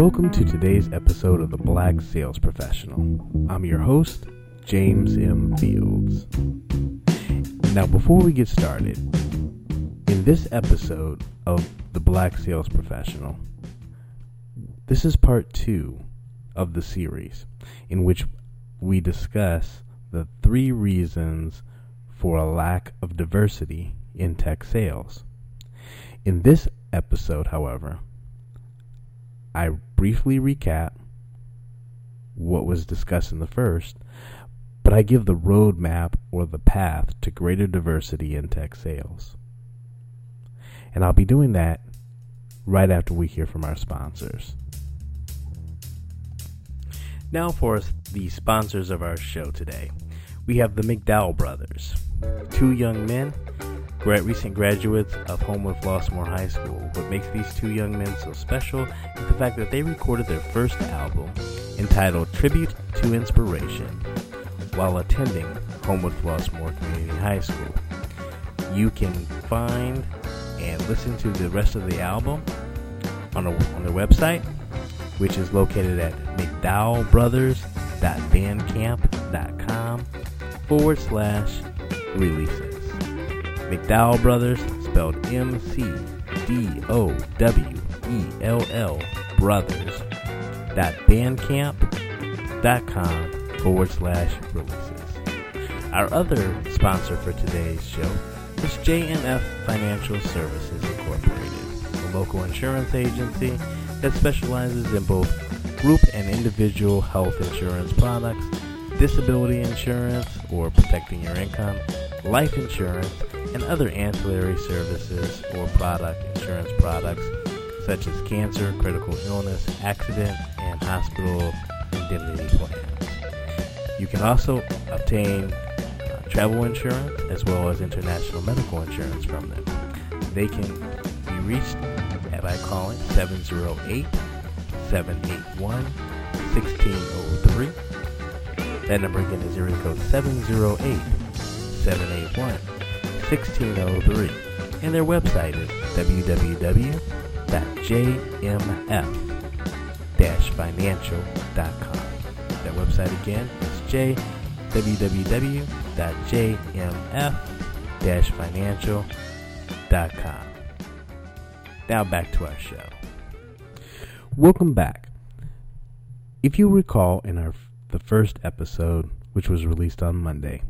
Welcome to today's episode of The Black Sales Professional. I'm your host, James M. Fields. Now, before we get started, in this episode of The Black Sales Professional, this is part two of the series in which we discuss the three reasons for a lack of diversity in tech sales. In this episode, however, I briefly recap what was discussed in the first, but I give the roadmap or the path to greater diversity in tech sales. And I'll be doing that right after we hear from our sponsors. Now, for the sponsors of our show today, we have the McDowell brothers, two young men recent graduates of Homewood Flossmoor High School. What makes these two young men so special is the fact that they recorded their first album entitled Tribute to Inspiration while attending Homewood Flossmoor Community High School. You can find and listen to the rest of the album on, a, on their website, which is located at mcdowellbrothers.bandcamp.com forward slash releases. McDowell Brothers, spelled M C D O W E L L Brothers. Dot bandcamp.com forward slash releases. Our other sponsor for today's show is JMF Financial Services Incorporated, a local insurance agency that specializes in both group and individual health insurance products, disability insurance or protecting your income, life insurance, and other ancillary services or product insurance products such as cancer, critical illness, accident, and hospital indemnity plans. You can also obtain uh, travel insurance as well as international medical insurance from them. They can be reached by calling 708 781 1603. That number again is area code 708 781 1603. And their website is www.jmf-financial.com. That website again is j www.jmf-financial.com. Now back to our show. Welcome back. If you recall in our the first episode, which was released on Monday,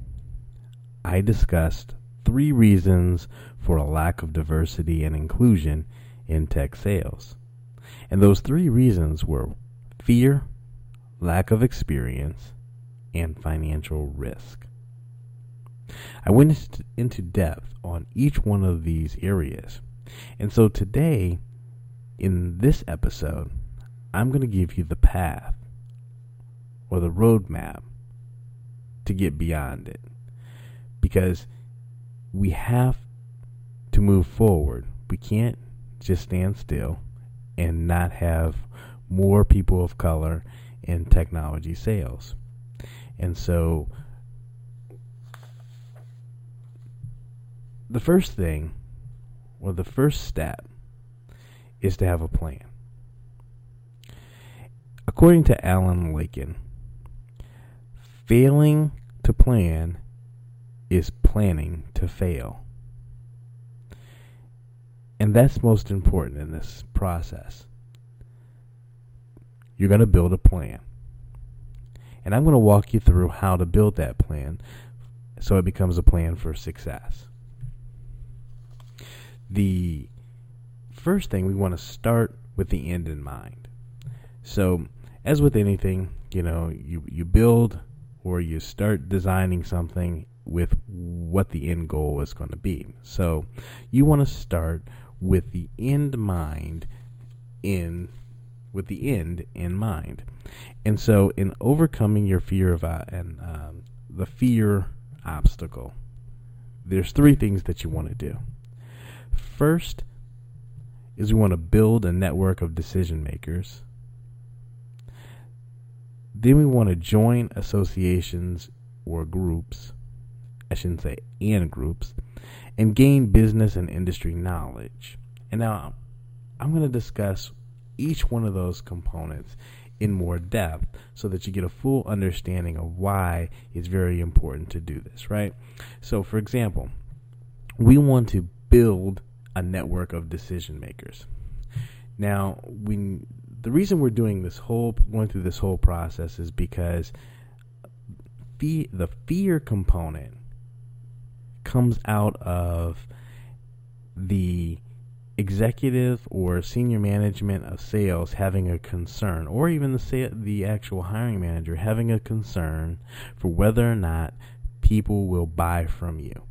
I discussed three reasons for a lack of diversity and inclusion in tech sales. And those three reasons were fear, lack of experience, and financial risk. I went into depth on each one of these areas. And so today, in this episode, I'm going to give you the path or the roadmap to get beyond it. Because we have to move forward. We can't just stand still and not have more people of color in technology sales. And so the first thing or the first step is to have a plan. According to Alan Lakein, failing to plan is planning to fail. And that's most important in this process. You're going to build a plan. And I'm going to walk you through how to build that plan so it becomes a plan for success. The first thing we want to start with the end in mind. So, as with anything, you know, you, you build or you start designing something with what the end goal is going to be. So you want to start with the end mind in with the end in mind. And so in overcoming your fear of uh, and um, the fear obstacle, there's three things that you want to do. First is we want to build a network of decision makers. Then we want to join associations or groups, I shouldn't say and groups, and gain business and industry knowledge. And now I'm going to discuss each one of those components in more depth so that you get a full understanding of why it's very important to do this, right? So, for example, we want to build a network of decision makers. Now, when the reason we're doing this whole going through this whole process is because the fear component comes out of the executive or senior management of sales having a concern, or even the the actual hiring manager having a concern for whether or not people will buy from you.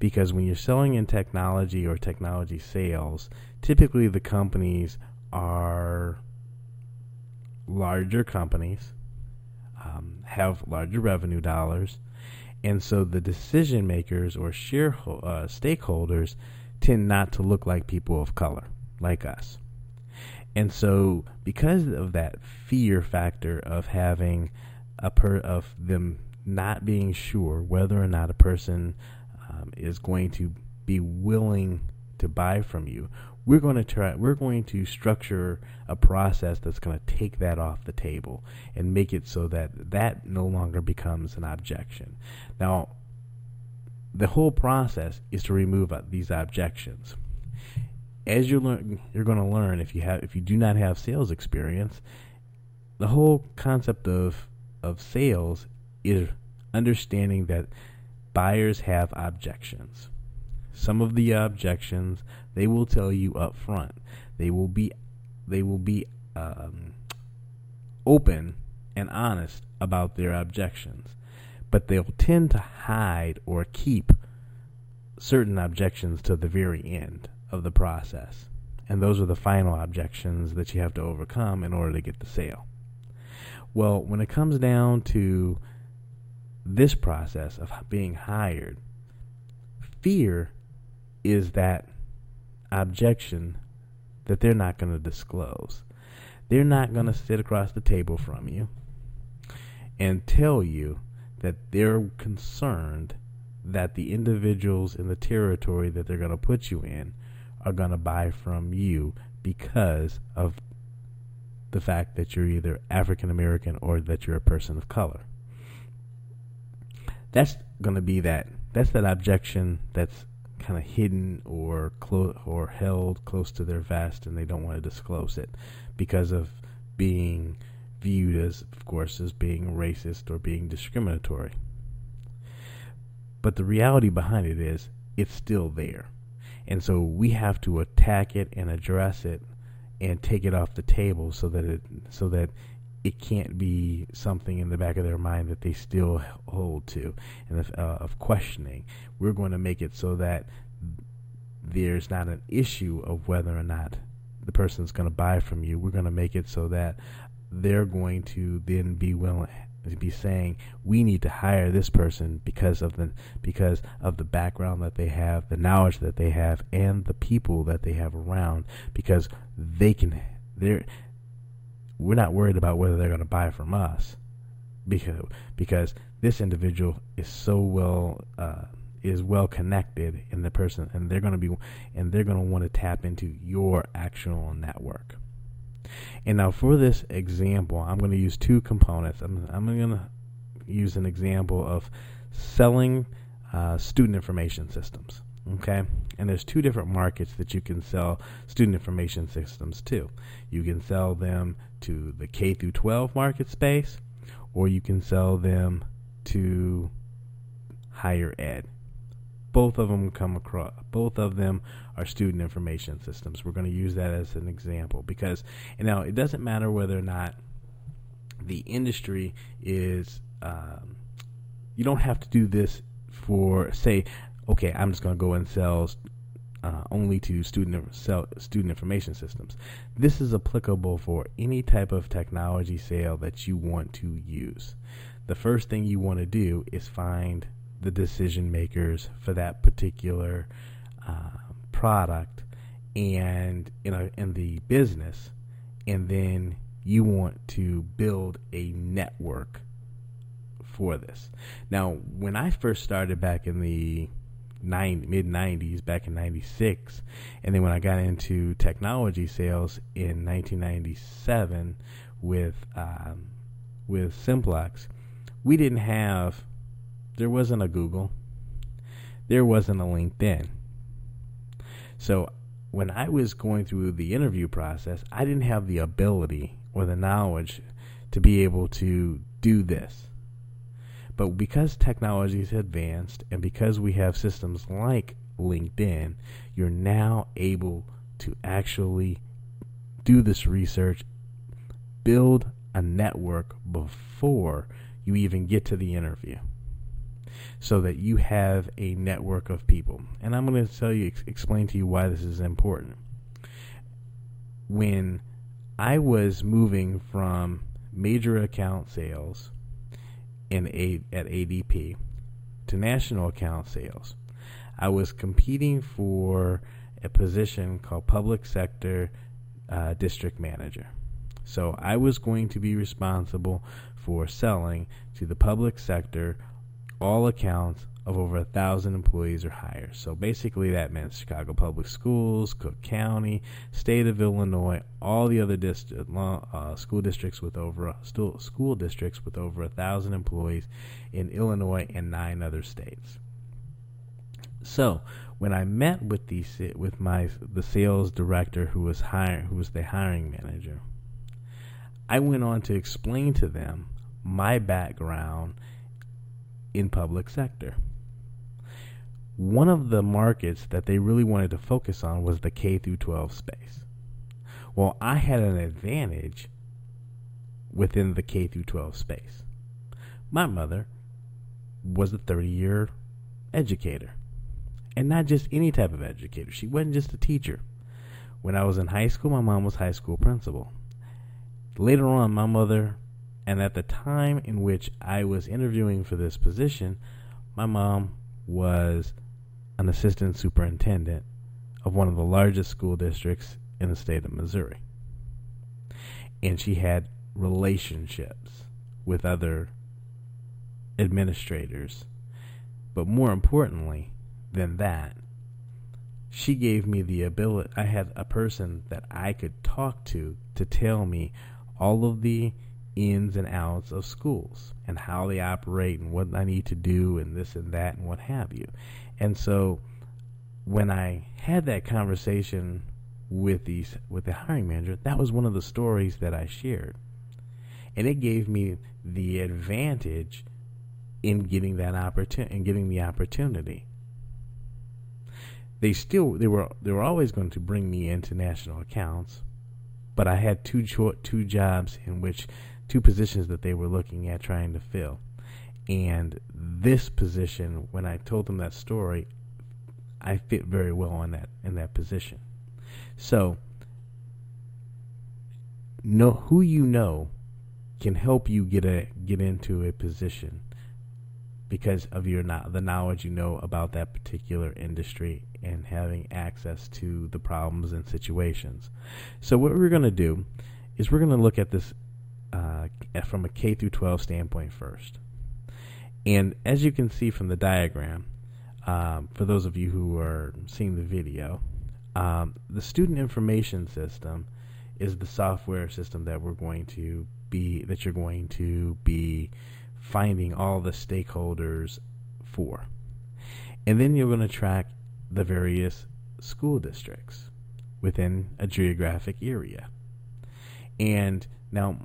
Because when you're selling in technology or technology sales, typically the companies are larger companies, um, have larger revenue dollars, and so the decision makers or share uh, stakeholders tend not to look like people of color, like us. And so, because of that fear factor of having a per of them not being sure whether or not a person um, is going to be willing to buy from you, we're going to try we're going to structure a process that's going to take that off the table and make it so that that no longer becomes an objection. Now the whole process is to remove uh, these objections. As you learn you're going to learn if you have if you do not have sales experience the whole concept of of sales is understanding that buyers have objections. Some of the objections they will tell you up front. They will be they will be um, open and honest about their objections, but they'll tend to hide or keep certain objections to the very end of the process. And those are the final objections that you have to overcome in order to get the sale. Well, when it comes down to this process of being hired, fear is that objection that they're not going to disclose. They're not going to sit across the table from you and tell you that they're concerned that the individuals in the territory that they're going to put you in are going to buy from you because of the fact that you're either African American or that you're a person of color. That's going to be that that's that objection that's kind of hidden or clo- or held close to their vest, and they don't want to disclose it because of being viewed as, of course, as being racist or being discriminatory. But the reality behind it is, it's still there, and so we have to attack it and address it and take it off the table so that it so that it can't be something in the back of their mind that they still hold to and of, uh, of questioning. We're going to make it so that there's not an issue of whether or not the person's going to buy from you. We're going to make it so that they're going to then be willing to be saying we need to hire this person because of the because of the background that they have, the knowledge that they have, and the people that they have around because they can they're we're not worried about whether they're going to buy from us because because this individual is so well uh, is well connected in the person and they're going to be and they're going to want to tap into your actual network and now for this example i'm going to use two components i'm, I'm going to use an example of selling uh, student information systems Okay, and there's two different markets that you can sell student information systems to. You can sell them to the K through 12 market space, or you can sell them to higher ed. Both of them come across. Both of them are student information systems. We're going to use that as an example because, you know, it doesn't matter whether or not the industry is. Um, you don't have to do this for say, okay, I'm just going to go and sell uh, only to student sell, student information systems. This is applicable for any type of technology sale that you want to use. The first thing you want to do is find the decision makers for that particular uh, product and you know in the business, and then you want to build a network for this. Now, when I first started back in the mid 90s, back in 96, and then when I got into technology sales in 1997 with um, with Simplex, we didn't have, there wasn't a Google, there wasn't a LinkedIn. So when I was going through the interview process, I didn't have the ability or the knowledge to be able to do this. But because technology has advanced and because we have systems like LinkedIn, you're now able to actually do this research, build a network before you even get to the interview so that you have a network of people. And I'm going to tell you, explain to you why this is important. When I was moving from major account sales in a, at ADP to national account sales. I was competing for a position called public sector uh, district manager. So I was going to be responsible for selling to the public sector all accounts of over a thousand employees or higher. So basically, that meant Chicago Public Schools, Cook County, State of Illinois, all the other dist- uh, school districts with over school districts with over a thousand employees in Illinois and nine other states. So when I met with the with my the sales director who was hiring who was the hiring manager, I went on to explain to them my background in public sector one of the markets that they really wanted to focus on was the K through 12 space. Well, I had an advantage within the K through 12 space. My mother was a 30 year educator, and not just any type of educator. She wasn't just a teacher. When I was in high school, my mom was high school principal. Later on, my mother, and at the time in which I was interviewing for this position, my mom was an assistant superintendent of one of the largest school districts in the state of Missouri. And she had relationships with other administrators. But more importantly than that, she gave me the ability, I had a person that I could talk to to tell me all of the ins and outs of schools and how they operate and what I need to do and this and that and what have you. And so when I had that conversation with these with the hiring manager, that was one of the stories that I shared. And it gave me the advantage in getting that opportunity in getting the opportunity. They still they were they were always going to bring me into national accounts, but I had two jo- two jobs in which two positions that they were looking at trying to fill. And this position, when I told them that story, I fit very well on that in that position. So, know who you know can help you get a get into a position because of your the knowledge you know about that particular industry and having access to the problems and situations. So what we're going to do is we're going to look at this uh, from a K through 12 standpoint first. And as you can see from the diagram, um, for those of you who are seeing the video, um, the student information system is the software system that we're going to be that you're going to be finding all the stakeholders for. And then you're going to track the various school districts within a geographic area. And now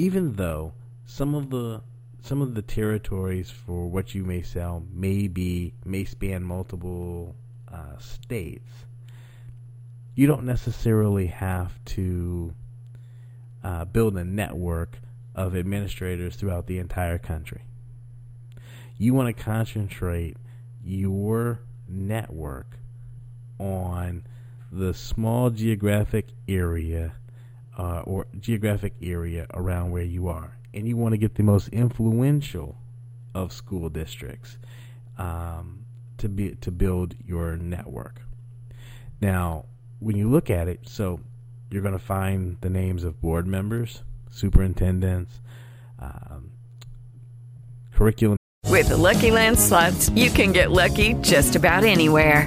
even though some of the some of the territories for what you may sell may be may span multiple uh, states, you don't necessarily have to uh, build a network of administrators throughout the entire country. You want to concentrate your network on the small geographic area uh, or geographic area around where you are, and you want to get the most influential of school districts um, to be to build your network. Now, when you look at it, so you're going to find the names of board members, superintendents, um, curriculum. With the Lucky Land slots, you can get lucky just about anywhere.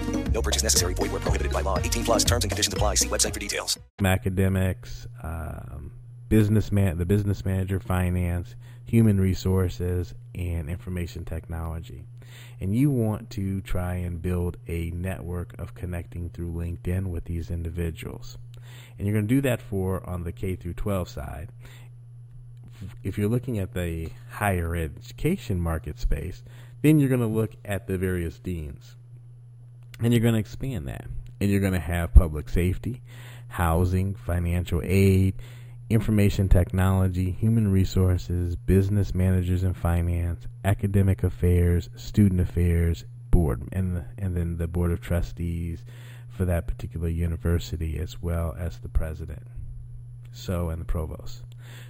No purchase necessary. Void where prohibited by law. 18 plus terms and conditions apply. See website for details. academics, um, business man, the business manager, finance, human resources, and information technology. And you want to try and build a network of connecting through LinkedIn with these individuals. And you're going to do that for on the K through 12 side. If you're looking at the higher education market space, then you're going to look at the various deans and you're going to expand that. And you're going to have public safety, housing, financial aid, information technology, human resources, business managers and finance, academic affairs, student affairs, board, and and then the board of trustees for that particular university, as well as the president. So and the provost.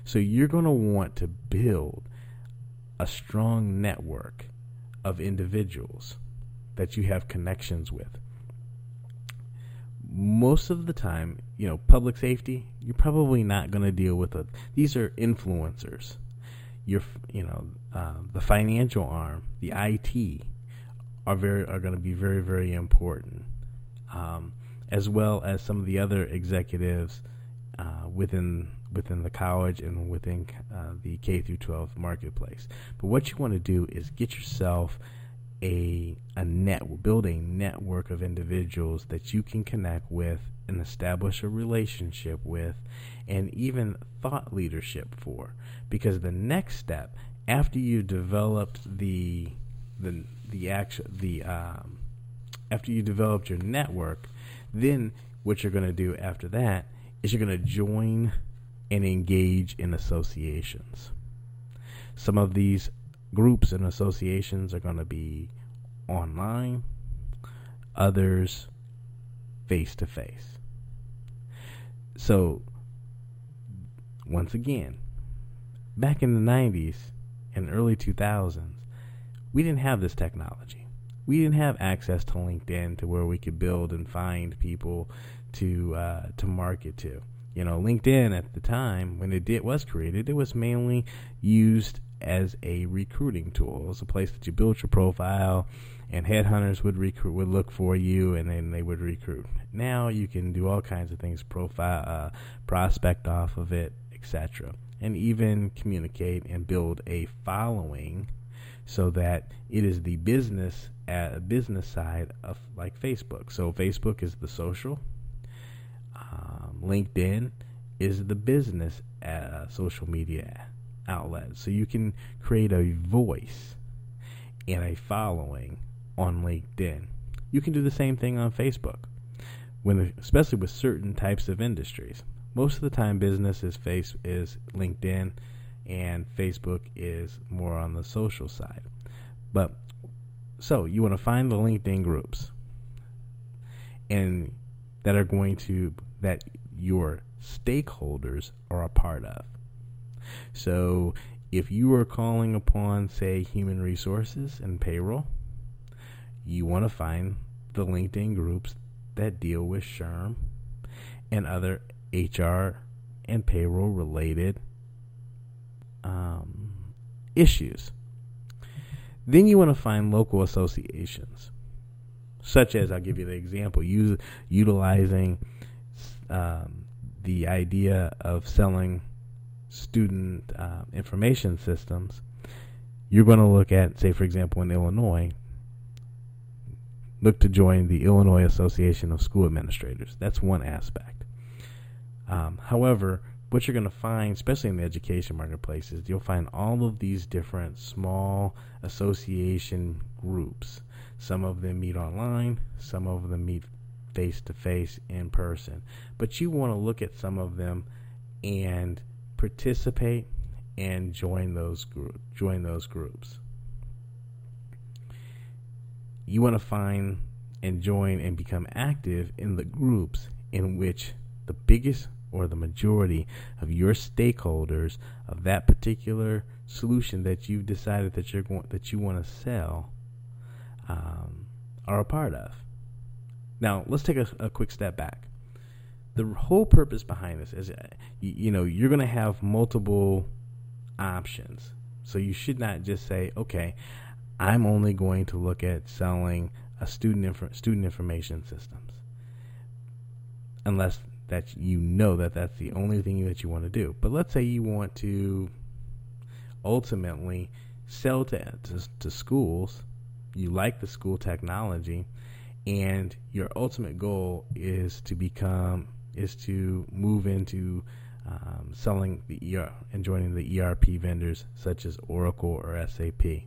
So you're going to want to build a strong network of individuals that you have connections with. Most of the time, you know, public safety, you're probably not going to deal with it. These are influencers. Your, you know, uh, the financial arm, the IT, are very are going to be very very important, um, as well as some of the other executives uh, within within the college and within uh, the K through 12 marketplace. But what you want to do is get yourself a a net build a network of individuals that you can connect with and establish a relationship with and even thought leadership for. Because the next step after you developed the the the actual the um, after you developed your network then what you're going to do after that is you're going to join and engage in associations. Some of these groups and associations are going to be online, others face to face. So, once again, back in the 90s and early 2000s, we didn't have this technology. We didn't have access to LinkedIn to where we could build and find people to uh, to market to. You know, LinkedIn at the time when it did was created, it was mainly used as a recruiting tool. It was a place that you built your profile, and headhunters would recruit, would look for you, and then they would recruit. Now you can do all kinds of things, profile, uh, prospect off of it, etc., and even communicate and build a following, so that it is the business uh, business side of like Facebook. So Facebook is the social. Um, LinkedIn is the business uh, social media outlet. So you can create a voice and a following on LinkedIn. You can do the same thing on Facebook, when especially with certain types of industries. Most of the time, business is face is LinkedIn, and Facebook is more on the social side. But so you want to find the LinkedIn groups, and that are going to that your stakeholders are a part of. So if you are calling upon, say, human resources and payroll, you want to find the LinkedIn groups that deal with SHRM and other HR and payroll related um, issues. Then you want to find local associations, such as I'll give you the example, use, utilizing um, the idea of selling student uh, information systems. You're going to look at, say, for example, in Illinois, look to join the Illinois Association of School Administrators. That's one aspect. Um, however, what you're going to find, especially in the education marketplace, is you'll find all of these different small association groups. Some of them meet online, some of them meet face to face in person. But you want to look at some of them and participate and join those group join those groups. You want to find and join and become active in the groups in which the biggest or the majority of your stakeholders of that particular solution that you've decided that you're going that you want to sell um, are a part of. Now, let's take a, a, quick step back. The whole purpose behind this is, uh, you, know, you're going to have multiple options. So you should not just say, okay, I'm only going to look at selling a student inf- student information systems, unless that you know that that's the only thing that you want to do. But let's say you want to ultimately sell to, to, to schools, you like the school technology, and your ultimate goal is to become is to move into um, selling the ER and joining the ERP vendors such as Oracle or SAP,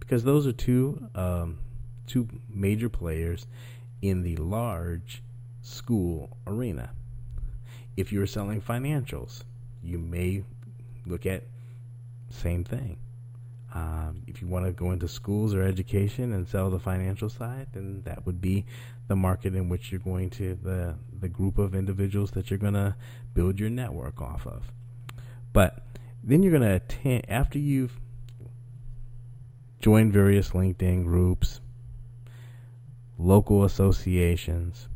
because those are two um, two major players in the large school arena. If you're selling financials, you may look at same thing. Um, if you want to go into schools or education and sell the financial side, then that would be the market in which you're going to the the group of individuals that you're going to build your network off of. But then you're going to attend after you've joined various LinkedIn groups, local associations.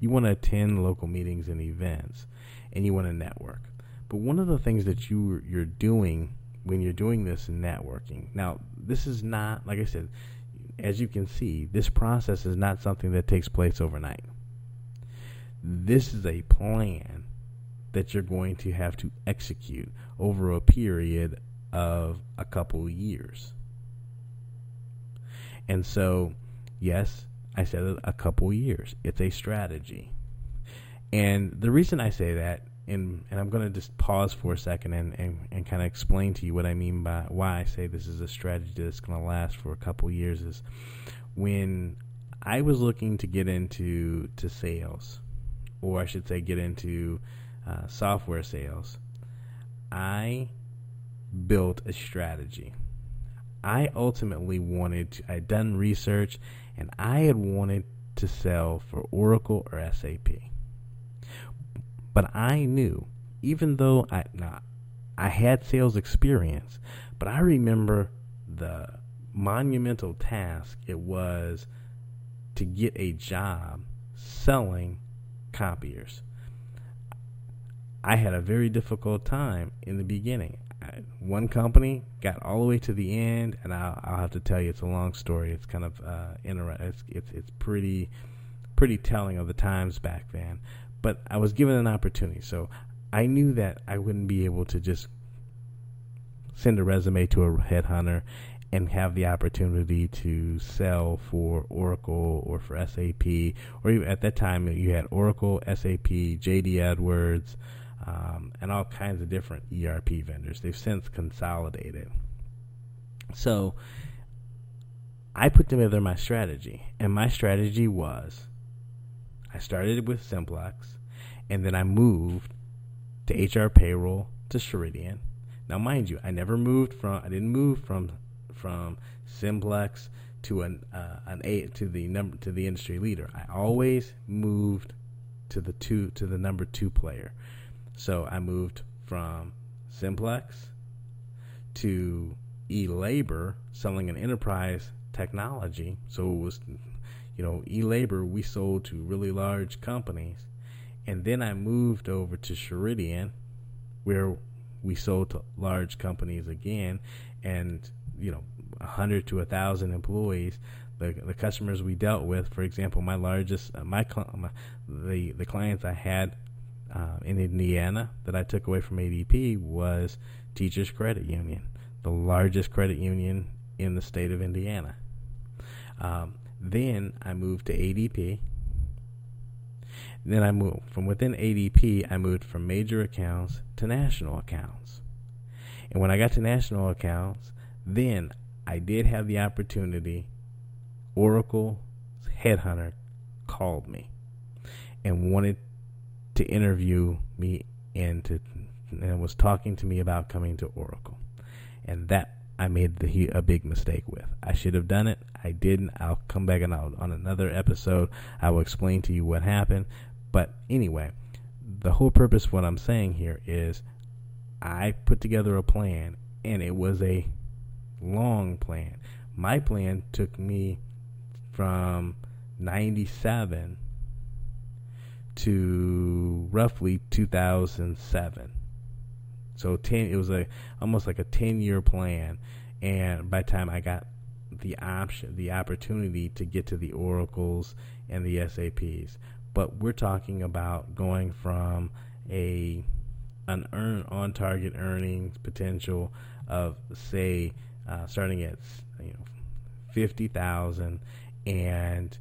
You want to attend local meetings and events and you want to network. But one of the things that you you're doing when you're doing this networking. Now, this is not like I said, as you can see, this process is not something that takes place overnight. This is a plan that you're going to have to execute over a period of a couple years. And so, yes, I said a couple years. It's a strategy. And the reason I say that, and, and I'm going to just pause for a second and, and, and kind of explain to you what I mean by why I say this is a strategy that's going to last for a couple years, is when I was looking to get into to sales, or I should say, get into uh, software sales, I built a strategy. I ultimately wanted to, I'd done research and I had wanted to sell for Oracle or SAP. But I knew, even though I not, I had sales experience, but I remember the monumental task it was to get a job selling copiers. I had a very difficult time in the beginning. I, one company got all the way to the end, and I'll, I'll, have to tell you, it's a long story. It's kind of uh, interesting. It's, it's it's pretty pretty telling of the times back then but I was given an opportunity. So I knew that I wouldn't be able to just send a resume to a headhunter and have the opportunity to sell for Oracle or for SAP, or even at that time you had Oracle, SAP, JD Edwards, um, and all kinds of different ERP vendors. They've since consolidated. So I put together my strategy, and my strategy was I started with Simplex, and then I moved to HR payroll to Ceridian. Now, mind you, I never moved from I didn't move from from Simplex to an uh, an A to the number to the industry leader. I always moved to the two to the number two player. So I moved from Simplex to eLabor selling an enterprise technology. So it was you know, e-labor we sold to really large companies, And then I moved over to Ceridian, where we sold to large companies again, and you know, a hundred to a thousand employees. The, the customers we dealt with, for example, my largest, uh, my, my the the clients I had uh, in Indiana that I took away from ADP was Teachers Credit Union, the largest credit union in the state of Indiana. Um, then I moved to ADP. Then I moved from within ADP, I moved from major accounts to national accounts. And when I got to national accounts, then I did have the opportunity. Oracle headhunter called me and wanted to interview me and to and was talking to me about coming to Oracle. And that I made the, a big mistake with. I should have done it. I didn't. I'll come back and I'll, on another episode. I will explain to you what happened. But anyway, the whole purpose of what I'm saying here is I put together a plan, and it was a long plan. My plan took me from 97 to roughly 2007. So 10 it was a almost like a 10 year plan and by the time I got the option the opportunity to get to the oracles and the SAPs. But we're talking about going from a an earn on target earnings potential of say uh, starting at you know 50,000 and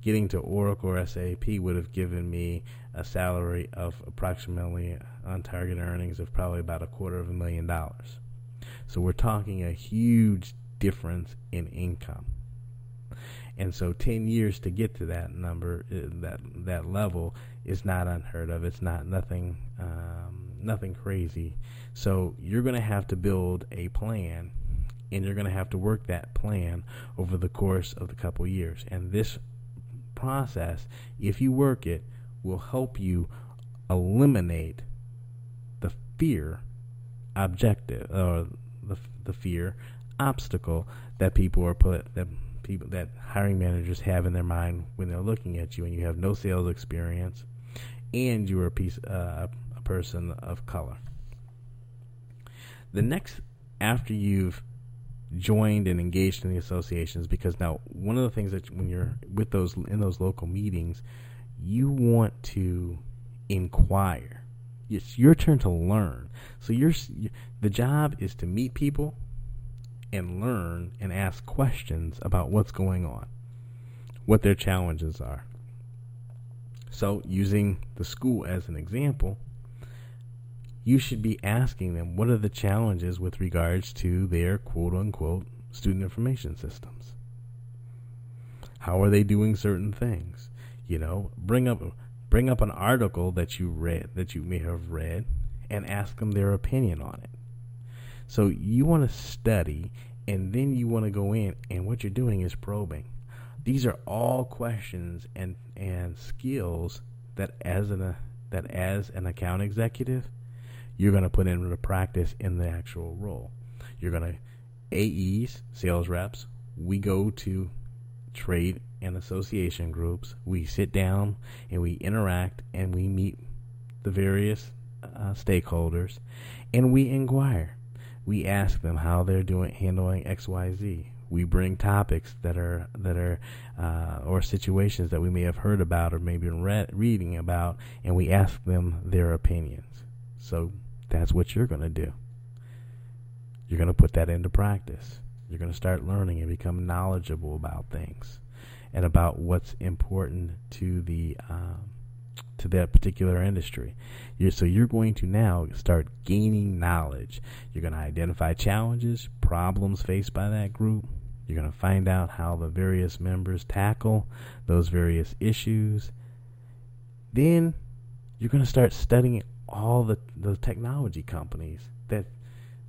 getting to Oracle or SAP would have given me a salary of approximately on target earnings of probably about a quarter of a million dollars. So we're talking a huge difference in income. And so 10 years to get to that number, uh, that that level, is not unheard of. It's not nothing, um, nothing crazy. So you're going to have to build a plan, and you're going to have to work that plan over the course of the couple years. And this process, if you work it, will help you eliminate the fear objective or the, the fear obstacle that people are put that people that hiring managers have in their mind when they're looking at you and you have no sales experience and you're a piece uh, a person of color. The next after you've joined and engaged in the associations because now one of the things that when you're with those in those local meetings you want to inquire it's your turn to learn so your the job is to meet people and learn and ask questions about what's going on what their challenges are so using the school as an example you should be asking them what are the challenges with regards to their quote unquote student information systems. How are they doing certain things? You know, bring up bring up an article that you read that you may have read and ask them their opinion on it. So you want to study and then you want to go in and what you're doing is probing. These are all questions and and skills that as an uh, that as an account executive you're going to put into practice in the actual role. You're going to AEs, sales reps, we go to trade and association groups. We sit down and we interact and we meet the various uh, stakeholders and we inquire. We ask them how they're doing handling XYZ. We bring topics that are that are uh, or situations that we may have heard about or maybe read, reading about, and we ask them their opinions. So that's what you're going to do. You're going to put that into practice. You're going to start learning and become knowledgeable about things and about what's important to the um, to that particular industry. You're, so you're going to now start gaining knowledge. You're going to identify challenges, problems faced by that group. You're going to find out how the various members tackle those various issues. Then you're going to start studying all the, the technology companies that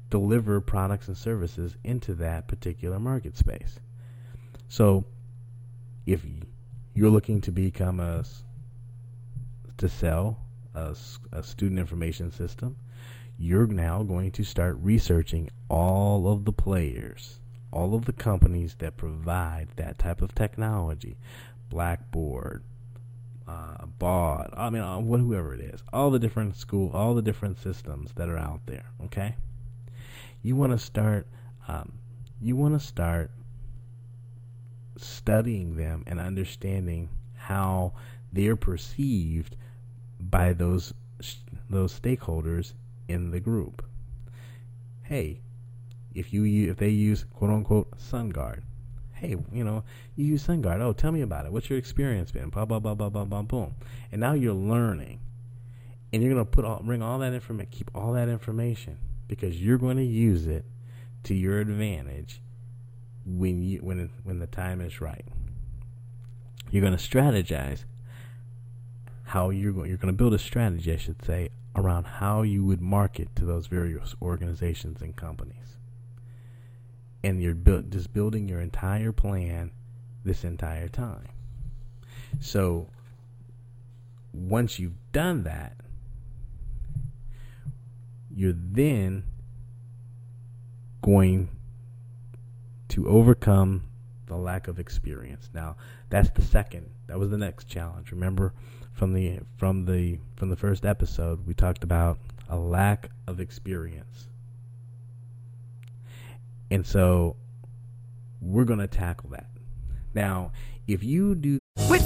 deliver products and services into that particular market space. So, if you're looking to become a to sell a, a student information system, you're now going to start researching all of the players, all of the companies that provide that type of technology, Blackboard, uh, Baud. I mean, uh, whoever it is, all the different school, all the different systems that are out there. Okay, you want to start. Um, you want to start studying them and understanding how they're perceived by those those stakeholders in the group. Hey, if you if they use quote unquote SunGard, hey, you know, you use SunGard. Oh, tell me about it. What's your experience been? Blah blah blah blah blah blah boom. And now you're learning, and you're gonna put all bring all that information, keep all that information because you're going to use it to your advantage when you when when the time is right. You're going to strategize how you're going. You're going to build a strategy, I should say, around how you would market to those various organizations and companies. And you're build, just building your entire plan this entire time. So once you've done that, you're then going to overcome the lack of experience. Now, that's the second. That was the next challenge. Remember from the from the from the first episode, we talked about a lack of experience. And so we're going to tackle that. Now, if you do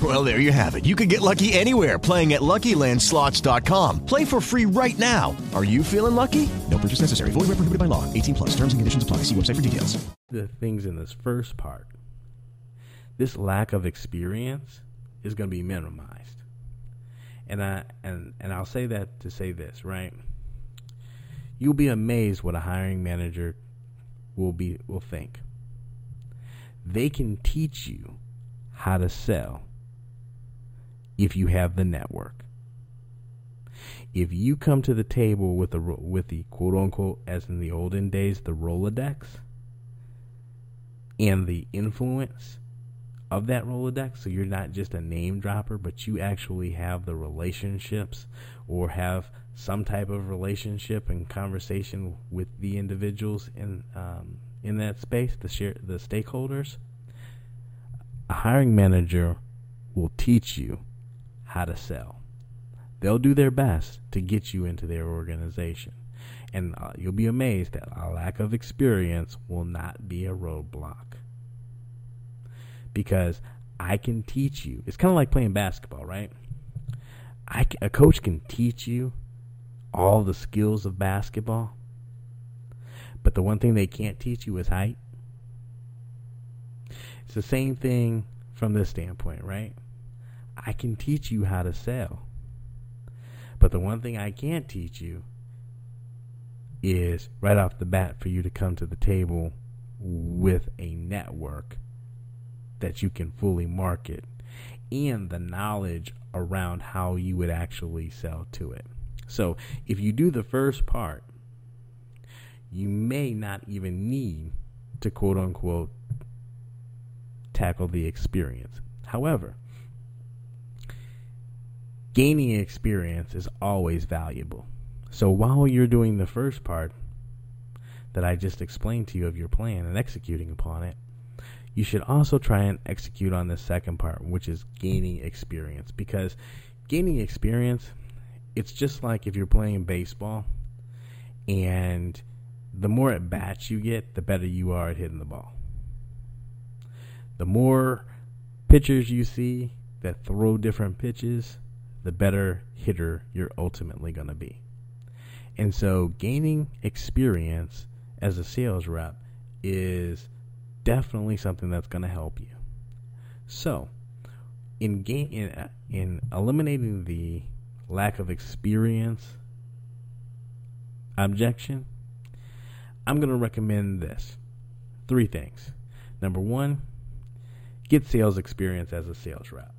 Well, there you have it. You can get lucky anywhere playing at LuckyLandSlots.com. Play for free right now. Are you feeling lucky? No purchase necessary. Void where prohibited by law. 18 plus. Terms and conditions apply. See website for details. the things in this first part, this lack of experience is going to be minimized. And I and and I'll say that to say this, right? You'll be amazed what a hiring manager will be will think. They can teach you how to sell if you have the network. If you come to the table with the with the quote unquote as in the olden days the Rolodex and the influence of that Rolodex. So you're not just a name dropper, but you actually have the relationships or have some type of relationship and conversation with the individuals in um, in that space, the share, the stakeholders. A hiring manager will teach you how to sell. They'll do their best to get you into their organization. And uh, you'll be amazed that a lack of experience will not be a roadblock because I can teach you. It's kind of like playing basketball, right? I a coach can teach you all the skills of basketball, but the one thing they can't teach you is height. It's the same thing from this standpoint, right? I can teach you how to sell, but the one thing I can't teach you is right off the bat for you to come to the table with a network that you can fully market and the knowledge around how you would actually sell to it. So, if you do the first part, you may not even need to quote unquote tackle the experience. However, gaining experience is always valuable. So, while you're doing the first part that I just explained to you of your plan and executing upon it, you should also try and execute on the second part, which is gaining experience. Because gaining experience, it's just like if you're playing baseball and the more at bats you get, the better you are at hitting the ball. The more pitchers you see that throw different pitches, the better hitter you're ultimately going to be. And so gaining experience as a sales rep is definitely something that's going to help you. So, in, ga- in in eliminating the lack of experience objection, I'm going to recommend this. Three things. Number 1, get sales experience as a sales rep.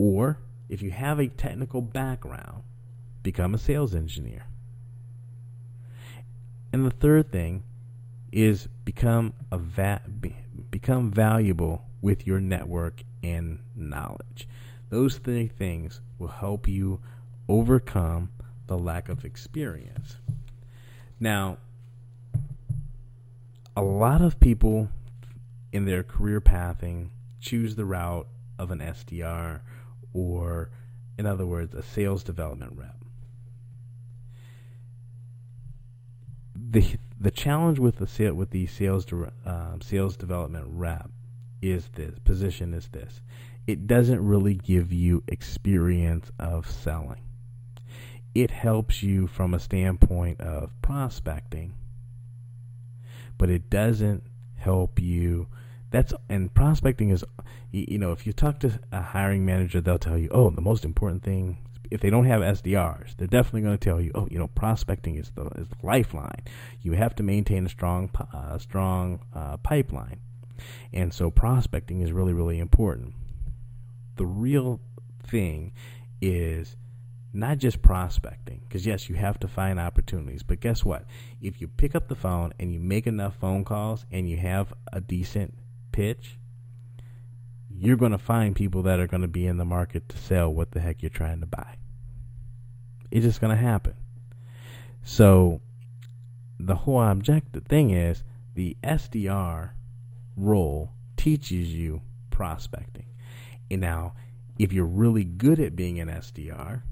Or if you have a technical background, become a sales engineer. And the third thing is become a va- become valuable with your network and knowledge. Those three things will help you overcome the lack of experience. Now, a lot of people in their career pathing choose the route of an SDR or, in other words, a sales development rep. the The challenge with the with the sales uh, sales development rep is this position is this: it doesn't really give you experience of selling. It helps you from a standpoint of prospecting, but it doesn't help you that's and prospecting is you know if you talk to a hiring manager they'll tell you oh the most important thing if they don't have SDRs they're definitely going to tell you oh you know prospecting is the is the lifeline. You have to maintain a strong uh, strong uh, pipeline. And so prospecting is really really important. The real thing is not just prospecting because yes you have to find opportunities but guess what? If you pick up the phone and you make enough phone calls and you have a decent pitch, you're going to find people that are going to be in the market to sell what the heck you're trying to buy. It's just going to happen. So, the whole objective thing is the SDR role teaches you prospecting. And now, if you're really good at being an SDR,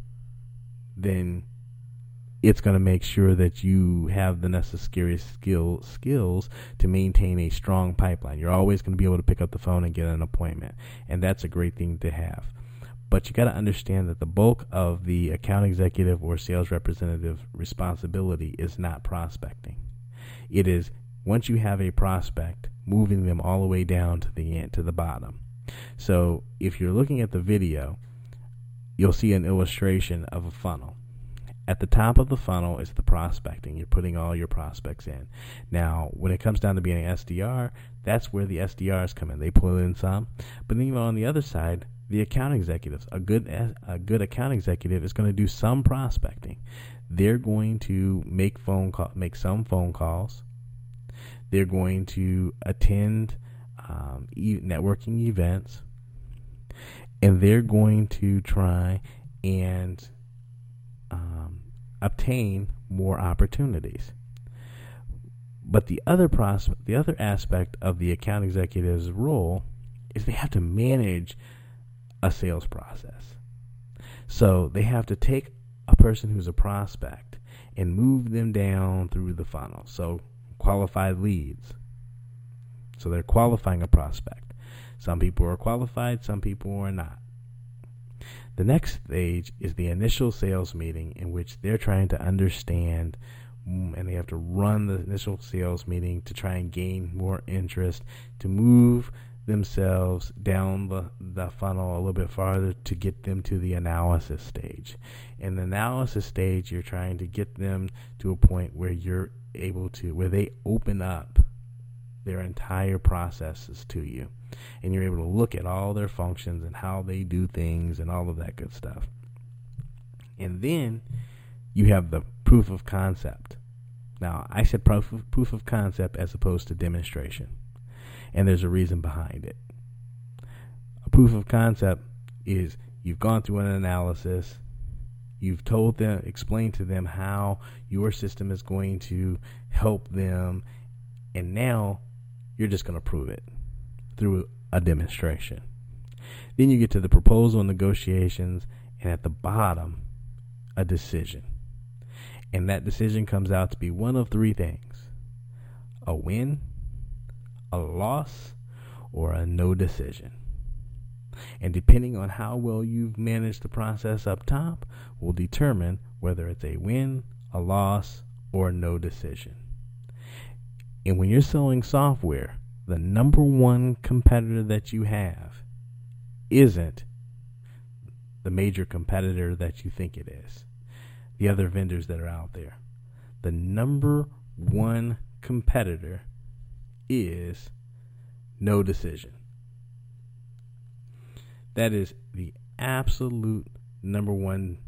then it's going to make sure that you have the necessary skill skills to maintain a strong pipeline. You're always going to be able to pick up the phone and get an appointment, and that's a great thing to have. But you got to understand that the bulk of the account executive or sales representative responsibility is not prospecting. It is once you have a prospect, moving them all the way down to the end, to the bottom. So if you're looking at the video, you'll see an illustration of a funnel at the top of the funnel is the prospecting. You're putting all your prospects in. Now, when it comes down to being an SDR, that's where the SDRs come in. They pull in some, but then even on the other side, the account executives. A good a good account executive is going to do some prospecting. They're going to make phone call, make some phone calls. They're going to attend um, e- networking events, and they're going to try and obtain more opportunities. But the other pros- the other aspect of the account executive's role is they have to manage a sales process. So they have to take a person who's a prospect and move them down through the funnel. So qualified leads. So they're qualifying a prospect. Some people are qualified, some people are not. The next stage is the initial sales meeting, in which they're trying to understand mm, and they have to run the initial sales meeting to try and gain more interest, to move themselves down the, the funnel a little bit farther to get them to the analysis stage. In the analysis stage, you're trying to get them to a point where you're able to, where they open up their entire processes to you. And you're able to look at all their functions and how they do things and all of that good stuff. And then you have the proof of concept. Now, I said proof of, proof of concept as opposed to demonstration. And there's a reason behind it. A proof of concept is you've gone through an analysis, you've told them, explained to them how your system is going to help them, and now you're just going to prove it through a demonstration. Then you get to the proposal negotiations, and at the bottom, a decision. And that decision comes out to be one of three things a win, a loss, or a no decision. And depending on how well you've managed the process up top, will determine whether it's a win, a loss, or no decision. And when you're selling software, the number one competitor that you have isn't the major competitor that you think it is, the other vendors that are out there. The number one competitor is no decision. That is the absolute number one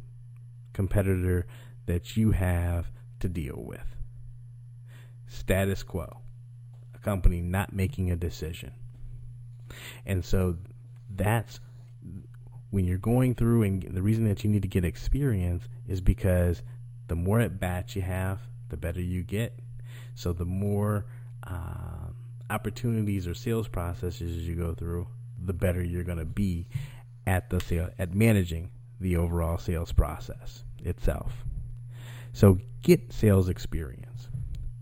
competitor that you have to deal with. Status quo, a company not making a decision. And so that's when you're going through, and the reason that you need to get experience is because the more at bats you have, the better you get. So the more uh, opportunities or sales processes you go through, the better you're going to be at the sale at managing the overall sales process itself. So get sales experience.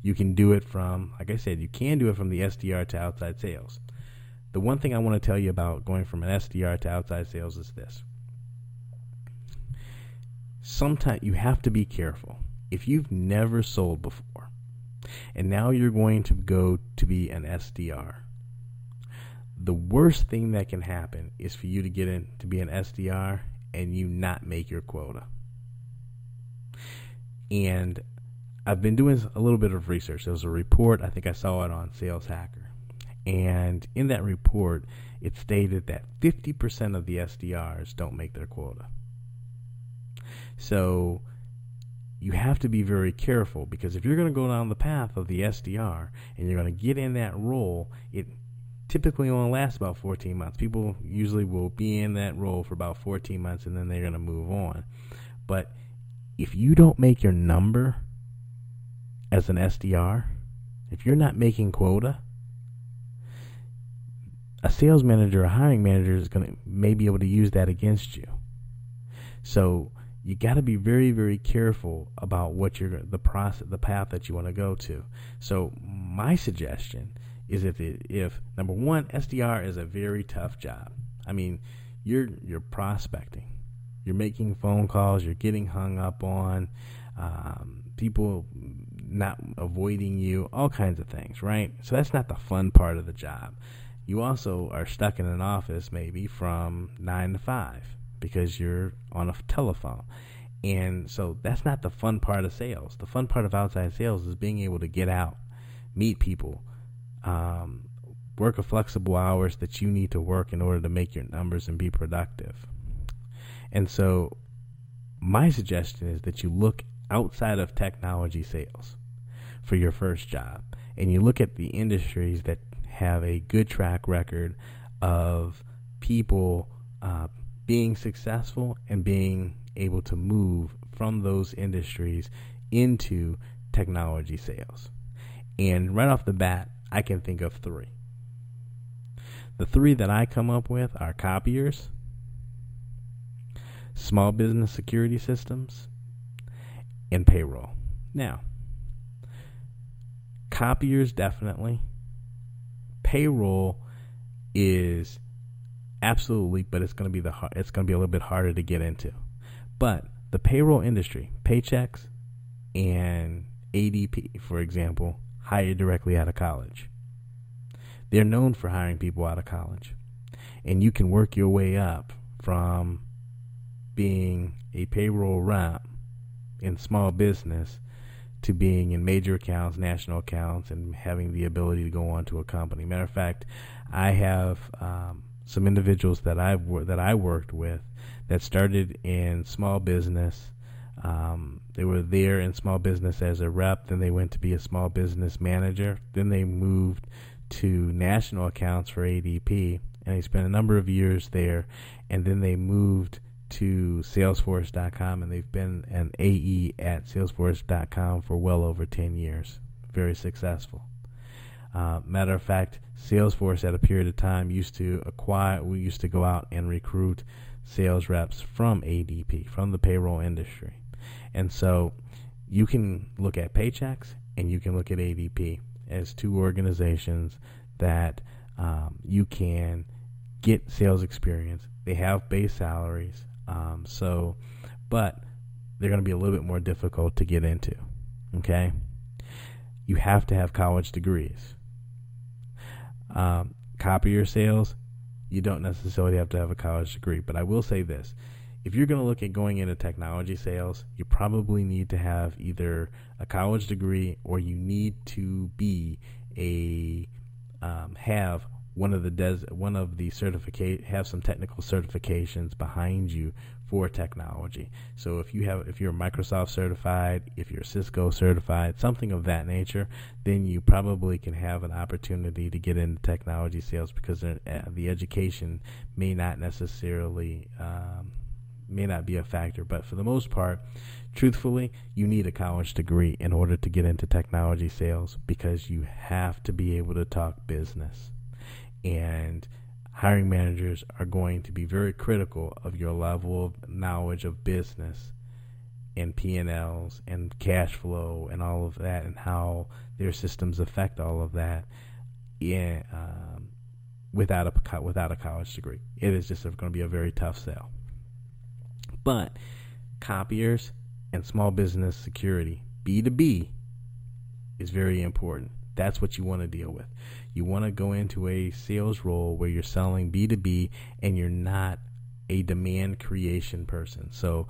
You can do it from, like I said, you can do it from the SDR to outside sales. The one thing I want to tell you about going from an SDR to outside sales is this. Sometimes you have to be careful. If you've never sold before, and now you're going to go to be an SDR, the worst thing that can happen is for you to get in to be an SDR and you not make your quota. And I've been doing a little bit of research. There was a report, I think I saw it on Sales Hacker. And in that report, it stated that 50% of the SDRs don't make their quota. So you have to be very careful because if you're going to go down the path of the SDR and you're going to get in that role, it typically only lasts about 14 months. People usually will be in that role for about 14 months and then they're going to move on. But if you don't make your number as an SDR, if you're not making quota, a sales manager, a hiring manager is going to may be able to use that against you. So you got to be very, very careful about what you're the process, the path that you want to go to. So my suggestion is if it, if number one, SDR is a very tough job. I mean, you're you're prospecting, you're making phone calls, you're getting hung up on, um, people not avoiding you, all kinds of things, right? So that's not the fun part of the job. You also are stuck in an office maybe from nine to five because you're on a telephone. And so that's not the fun part of sales. The fun part of outside sales is being able to get out, meet people, um, work a flexible hours that you need to work in order to make your numbers and be productive. And so my suggestion is that you look outside of technology sales for your first job and you look at the industries that have a good track record of people uh, being successful and being able to move from those industries into technology sales. And right off the bat, I can think of three. The three that I come up with are copiers, small business security systems, and payroll. Now, copiers definitely. Payroll is absolutely, but it's going to be the hard, it's going to be a little bit harder to get into. But the payroll industry, Paychex, and ADP, for example, hire directly out of college. They're known for hiring people out of college. And you can work your way up from being a payroll rep in small business to being in major accounts, national accounts, and having the ability to go on to a company. Matter of fact, I have um, some individuals that I've that I worked with that started in small business. Um, they were there in small business as a rep. Then they went to be a small business manager. Then they moved to national accounts for ADP, and they spent a number of years there. And then they moved to Salesforce.com, and they've been an AE at Salesforce.com for well over 10 years. Very successful. Uh, matter of fact, Salesforce at a period of time used to acquire, we used to go out and recruit sales reps from ADP, from the payroll industry. And so you can look at Paychex and you can look at ADP as two organizations that um, you can get sales experience. They have base salaries. Um, so, but they're going to be a little bit more difficult to get into. Okay. you have to have college degrees. Um, copier sales, you don't necessarily have to have a college degree. But I will say this if you're going to look at going into technology sales, you probably need to have either a college degree or you need to be a um, have one of the des- one of the certificate have some technical certifications behind you for technology. So if you have if you're Microsoft certified, if you're Cisco certified, something of that nature, then you probably can have an opportunity to get into technology sales because uh, the education may not necessarily um, may not be a factor, but for the most part, truthfully, you need a college degree in order to get into technology sales because you have to be able to talk business. And hiring managers are going to be very critical of your level of knowledge of business and P&Ls and cash flow and all of that and how their systems affect all of that in, um, without a without a college degree. It is just going to be a very tough sell. But copiers and small business security, B2B, is very important. That's what you want to deal with. You want to go into a sales role where you're selling B2B and you're not a demand creation person. So,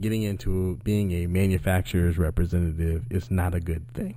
getting into being a manufacturer's representative is not a good thing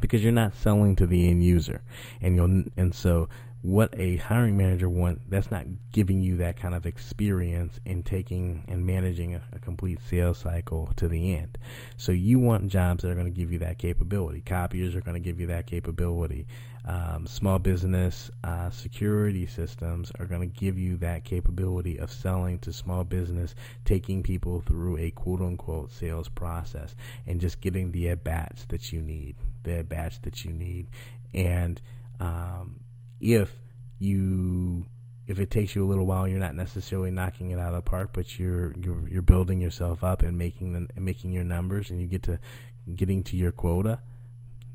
because you're not selling to the end user. And you'll and so what a hiring manager wants that's not giving you that kind of experience in taking and managing a, a, complete sales cycle to the end so you want jobs that are going to give you that capability copiers are going to give you that capability um, small business uh, security systems are going to give you that capability of selling to small business taking people through a quote unquote sales process and just getting the at bats that you need the at bats that you need. And um, if you if it takes you a little while, you're not necessarily knocking it out of the park, but you're you're you're building yourself up and making the, making your numbers, and you get to getting to your quota,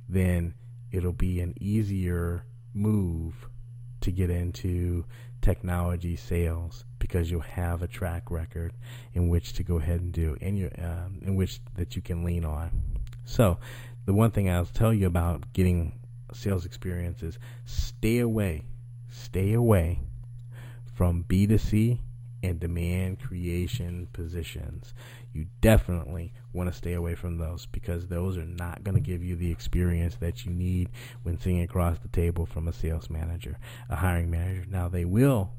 then it'll be an easier move to get into technology sales because you'll have a track record in which to go ahead and do, and you um, in which that you can lean on. So, the one thing I'll tell you about getting sales experience is stay away, stay away from B2C and demand creation positions. You definitely want to stay away from those because those are not going to give you the experience that you need when sitting across the table from a sales manager, a hiring manager. Now, they will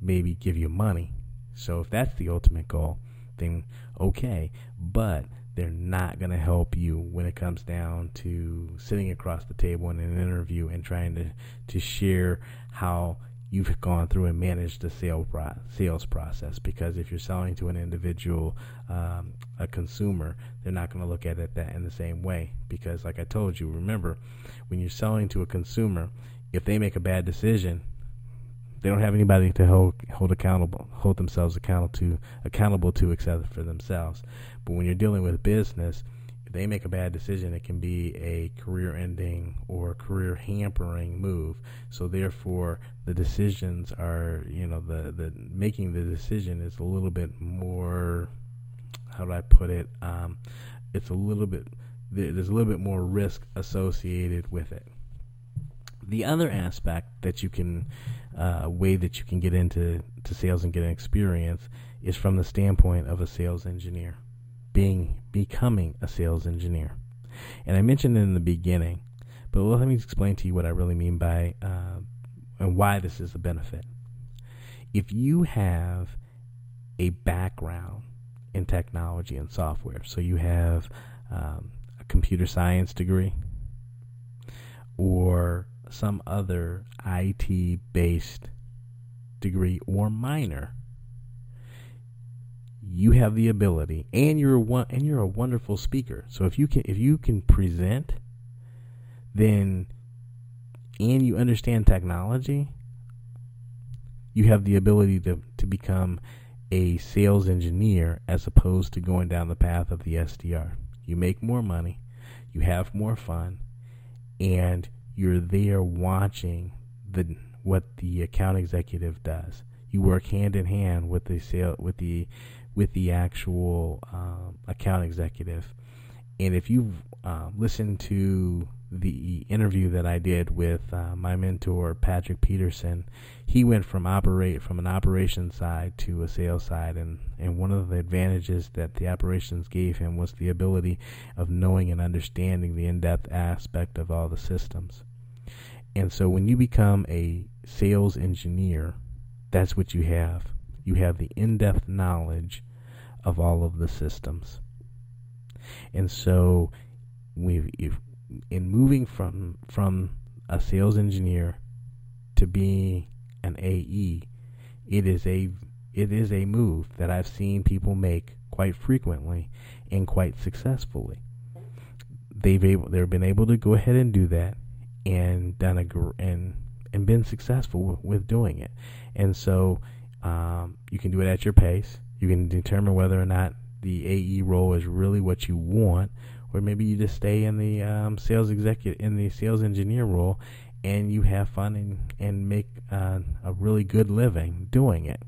maybe give you money. So, if that's the ultimate goal, then okay. But they're not going to help you when it comes down to sitting across the table in an interview and trying to, to share how you've gone through and managed the sale pro- sales process. Because if you're selling to an individual, um, a consumer, they're not going to look at it that in the same way. Because, like I told you, remember when you're selling to a consumer, if they make a bad decision, they don't have anybody to hold hold accountable, hold themselves accountable to accountable to except for themselves. But when you're dealing with business, if they make a bad decision, it can be a career-ending or career-hampering move. So therefore, the decisions are, you know, the the making the decision is a little bit more. How do I put it? Um, it's a little bit. There's a little bit more risk associated with it. The other aspect that you can uh, way that you can get into to sales and get an experience is from the standpoint of a sales engineer, being becoming a sales engineer. And I mentioned it in the beginning, but let me explain to you what I really mean by uh, and why this is a benefit. If you have a background in technology and software, so you have um, a computer science degree or some other IT based degree or minor, you have the ability and you're one and you're a wonderful speaker. So if you can if you can present then and you understand technology, you have the ability to, to become a sales engineer as opposed to going down the path of the SDR. You make more money, you have more fun, and you're there watching the what the account executive does. You work hand in hand with the sale with the with the actual um, account executive, And if you've uh, listened to the interview that I did with uh, my mentor Patrick Peterson, he went from operate from an operations side to a sales side, and and one of the advantages that the operations gave him was the ability of knowing and understanding the in-depth aspect of all the systems. And so when you become a sales engineer, that's what you have. You have the in-depth knowledge of all of the systems. And so we in moving from from a sales engineer to being an AE, it is a it is a move that I've seen people make quite frequently and quite successfully. They've able they've been able to go ahead and do that and done a and and been successful with, with doing it. And so um, you can do it at your pace. You can determine whether or not the AE role is really what you want or maybe you just stay in the um, sales executive in the sales engineer role and you have fun and, and make uh, a really good living doing it.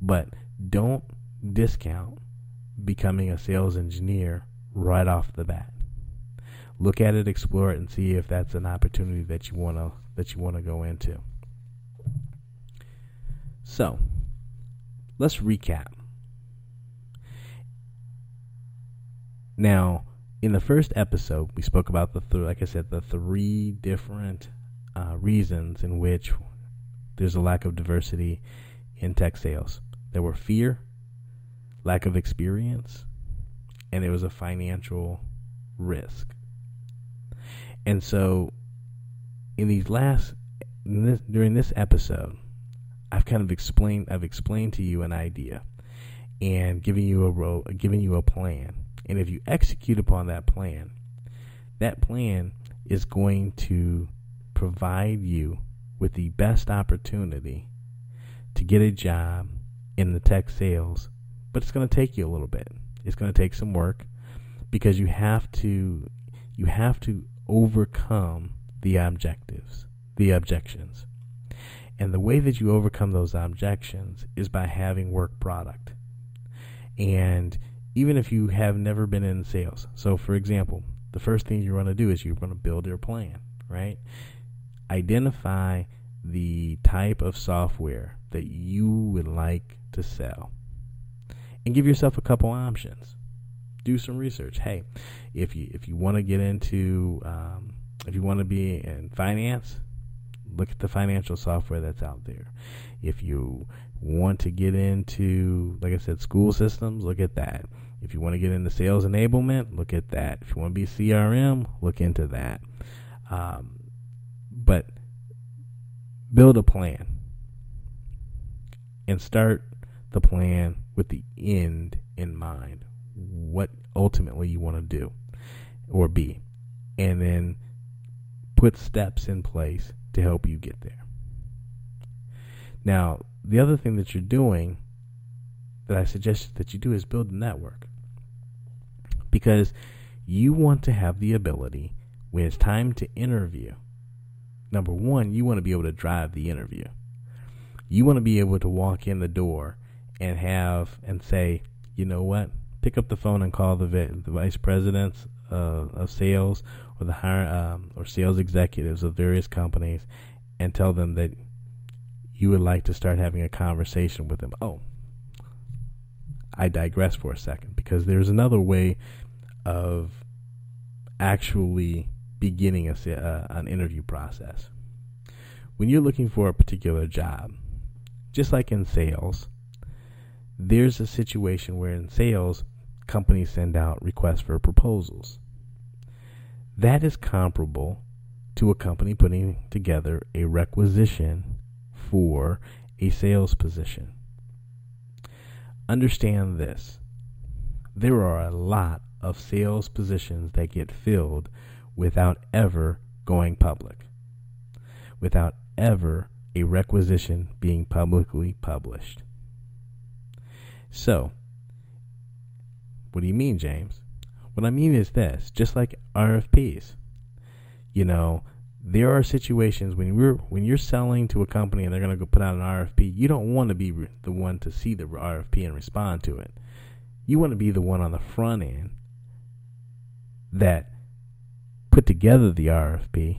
But don't discount becoming a sales engineer right off the bat. Look at it explore it and see if that's an opportunity that you want to that you want to go into. So let's recap. Now in the first episode, we spoke about the th- like I said, the three different uh, reasons in which there's a lack of diversity in tech sales. There were fear, lack of experience, and there was a financial risk. And so, in these last in this, during this episode, I've kind of explained I've explained to you an idea and giving you a ro- giving you a plan and if you execute upon that plan, that plan is going to provide you with the best opportunity to get a job in the tech sales, but it's going to take you a little bit. It's going to take some work because you have to you have to overcome the objectives, the objections. And the way that you overcome those objections is by having work product. And even if you have never been in sales. So, for example, the first thing you're going to do is you're going to build your plan, right? Identify the type of software that you would like to sell and give yourself a couple options. Do some research. Hey, if you if you want to get into um, if you want to be in finance, look at the financial software that's out there. If you want to get into, like I said, school systems, look at that. If you want to get into sales enablement, look at that. If you want to be CRM, look into that. Um, but build a plan and start the plan with the end in mind. What ultimately you want to do or be. And then put steps in place to help you get there. Now, the other thing that you're doing that I suggest that you do is build a network. Because you want to have the ability when it's time to interview. Number one, you want to be able to drive the interview. You want to be able to walk in the door and have and say, you know what? Pick up the phone and call the, the vice presidents uh, of sales or the hire um, or sales executives of various companies and tell them that you would like to start having a conversation with them. Oh, I digress for a second because there's another way of actually beginning a, uh, an interview process. When you're looking for a particular job, just like in sales, there's a situation where in sales, companies send out requests for proposals. That is comparable to a company putting together a requisition for a sales position. Understand this there are a lot of sales positions that get filled without ever going public, without ever a requisition being publicly published. So, what do you mean, James? What I mean is this just like RFPs, you know, there are situations when you're when you're selling to a company and they're going to go put out an RFP, you don't want to be the one to see the RFP and respond to it. You want to be the one on the front end that put together the RFP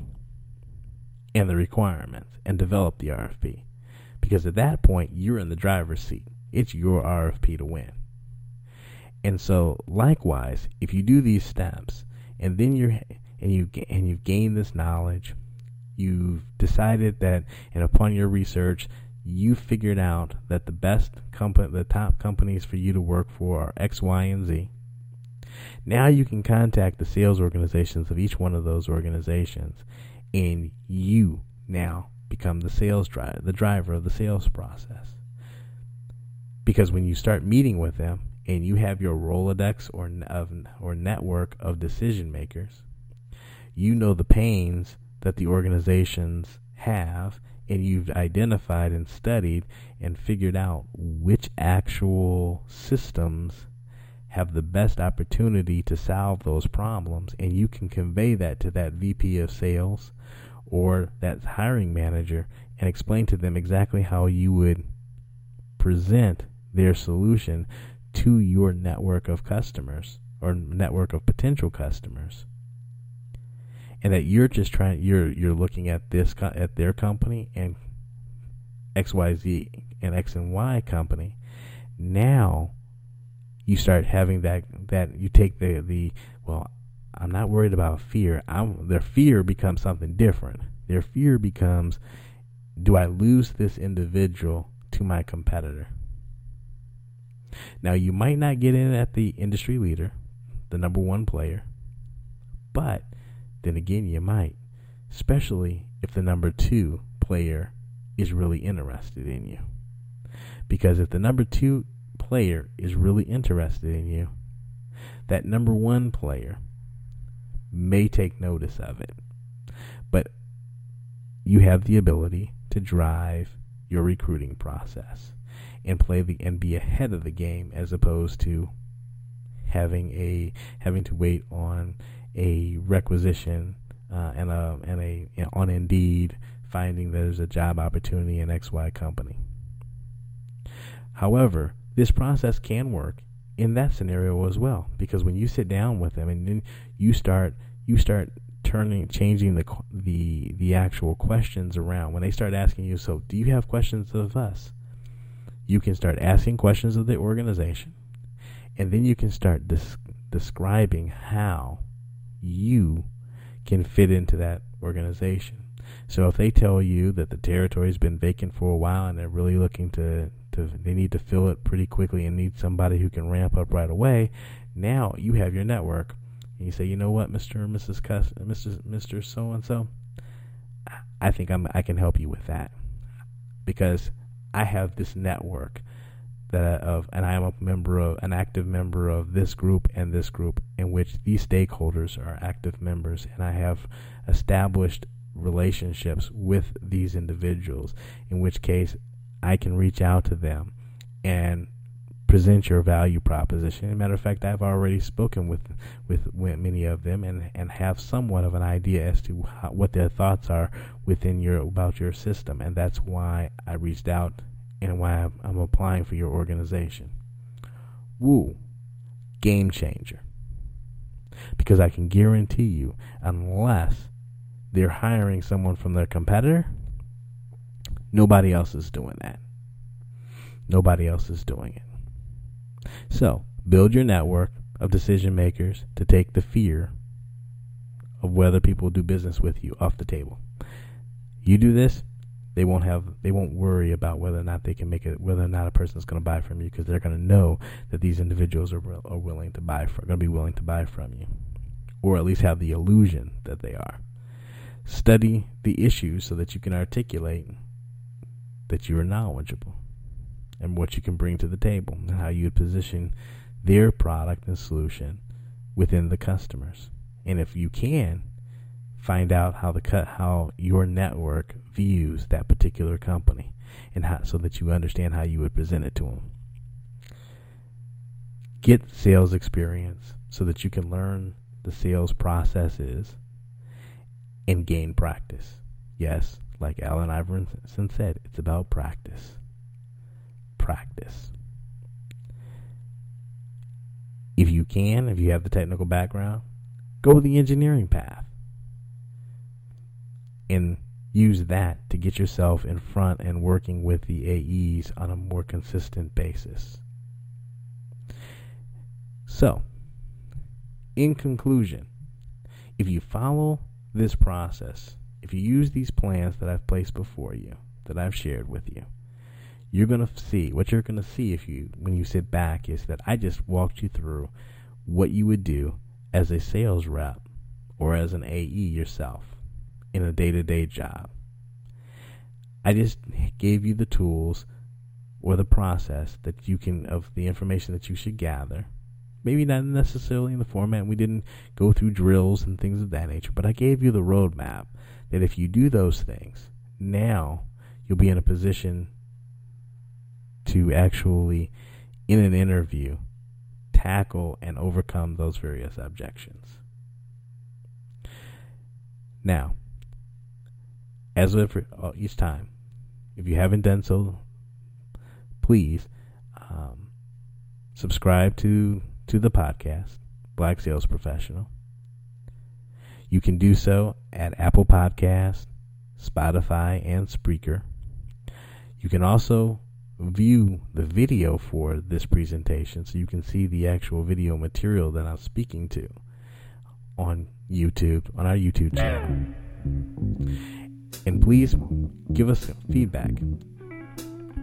and the requirements and develop the RFP. Because at that point, you're in the driver's seat. It's your RFP to win. And so, likewise, if you do these steps, and then you're and you and you've gained this knowledge, you've decided that, and upon your research, you figured out that the best company, the top companies for you to work for are X, Y, and Z. Now you can contact the sales organizations of each one of those organizations, and you now become the sales driver, the driver of the sales process. Because when you start meeting with them and you have your Rolodex or of, or network of decision makers, you know the pains that the organizations have and you've identified and studied and figured out which actual systems have the best opportunity to solve those problems and you can convey that to that VP of sales or that hiring manager and explain to them exactly how you would present their solution to your network of customers or network of potential customers and that you're just trying you're you're looking at this at their company and XYZ and X and Y company. Now you start having that that you take the the well I'm not worried about fear. I'm their fear becomes something different. Their fear becomes do I lose this individual to my competitor? Now you might not get in at the industry leader the number 1 player but then again, you might, especially if the number two player is really interested in you. Because if the number two player is really interested in you, that number one player may take notice of it. But you have the ability to drive your recruiting process and play the and be ahead of the game as opposed to having a having to wait on a requisition uh, and a and a you know, on Indeed finding there's a job opportunity in XY company. However, this process can work in that scenario as well because when you sit down with them and then you start you start turning changing the the the actual questions around when they start asking you so do you have questions of us you can start asking questions of the organization and then you can start des- describing how you can fit into that organization. So if they tell you that the territory's been vacant for a while and they're really looking to, to they need to fill it pretty quickly and need somebody who can ramp up right away, now you have your network. And you say, you know what, Mr. and Mrs. Cuss, Mr. Mr. So and so, I think I'm I can help you with that because I have this network that of and I am a member of an active member of this group and this group in which these stakeholders are active members and I have established relationships with these individuals in which case I can reach out to them and present your value proposition. As a matter of fact, I've already spoken with, with, many of them and, and have somewhat of an idea as to how, what their thoughts are within your about your system, and that's why I reached out and why I'm applying for your organization. Woo, game changer. Because I can guarantee you, unless they're hiring someone from their competitor, nobody else is doing that. Nobody else is doing it. So, build your network of decision makers to take the fear of whether people do business with you off the table. You do this, they won't have they won't worry about whether or not they can make it whether or not a person is going to buy from you because they're going to know that these individuals are are willing to buy for going to be willing to buy from you or at least have the illusion that they are. Study the issues so that you can articulate that you are knowledgeable and what you can bring to the table and how you would position their product and solution within the customers. And if you can find out how the cut how your network views that particular company and how so that you understand how you would present it to them get sales experience so that you can learn the sales processes and gain practice. Yes like Allen Iverson said it's about practice. Practice. If you can if you have the technical background Go the engineering path. And use that to get yourself in front and working with the AEs on a more consistent basis. So, in conclusion, if you follow this process, if you use these plans that I've placed before you, that I've shared with you, you're going to see what you're going to see if you when you sit back is that I just walked you through what you would do as a sales rep or as an AE yourself in a day-to-day job. I just gave you the tools or the process that you can of the information that you should gather. Maybe not necessarily in the format. We didn't go through drills and things of that nature, but I gave you the roadmap that if you do those things, now you'll be in a position to actually, in an interview, tackle and overcome those various objections. Now, as of each time, if you haven't done so, please um, subscribe to to the podcast, Black Sales Professional. You can do so at Apple Podcast, Spotify, and Spreaker. You can also view the video for this presentation so you can see the actual video material that I'm speaking to on YouTube, on our YouTube channel. And please give us feedback.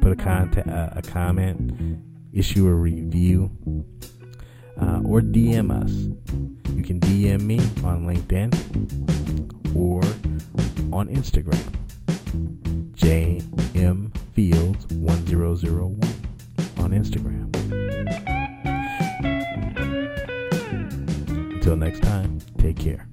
Put a, contact, uh, a comment, issue a review, uh, or DM us. You can DM me on LinkedIn or on Instagram. JM Fields 1001 on Instagram. Until next time, take care.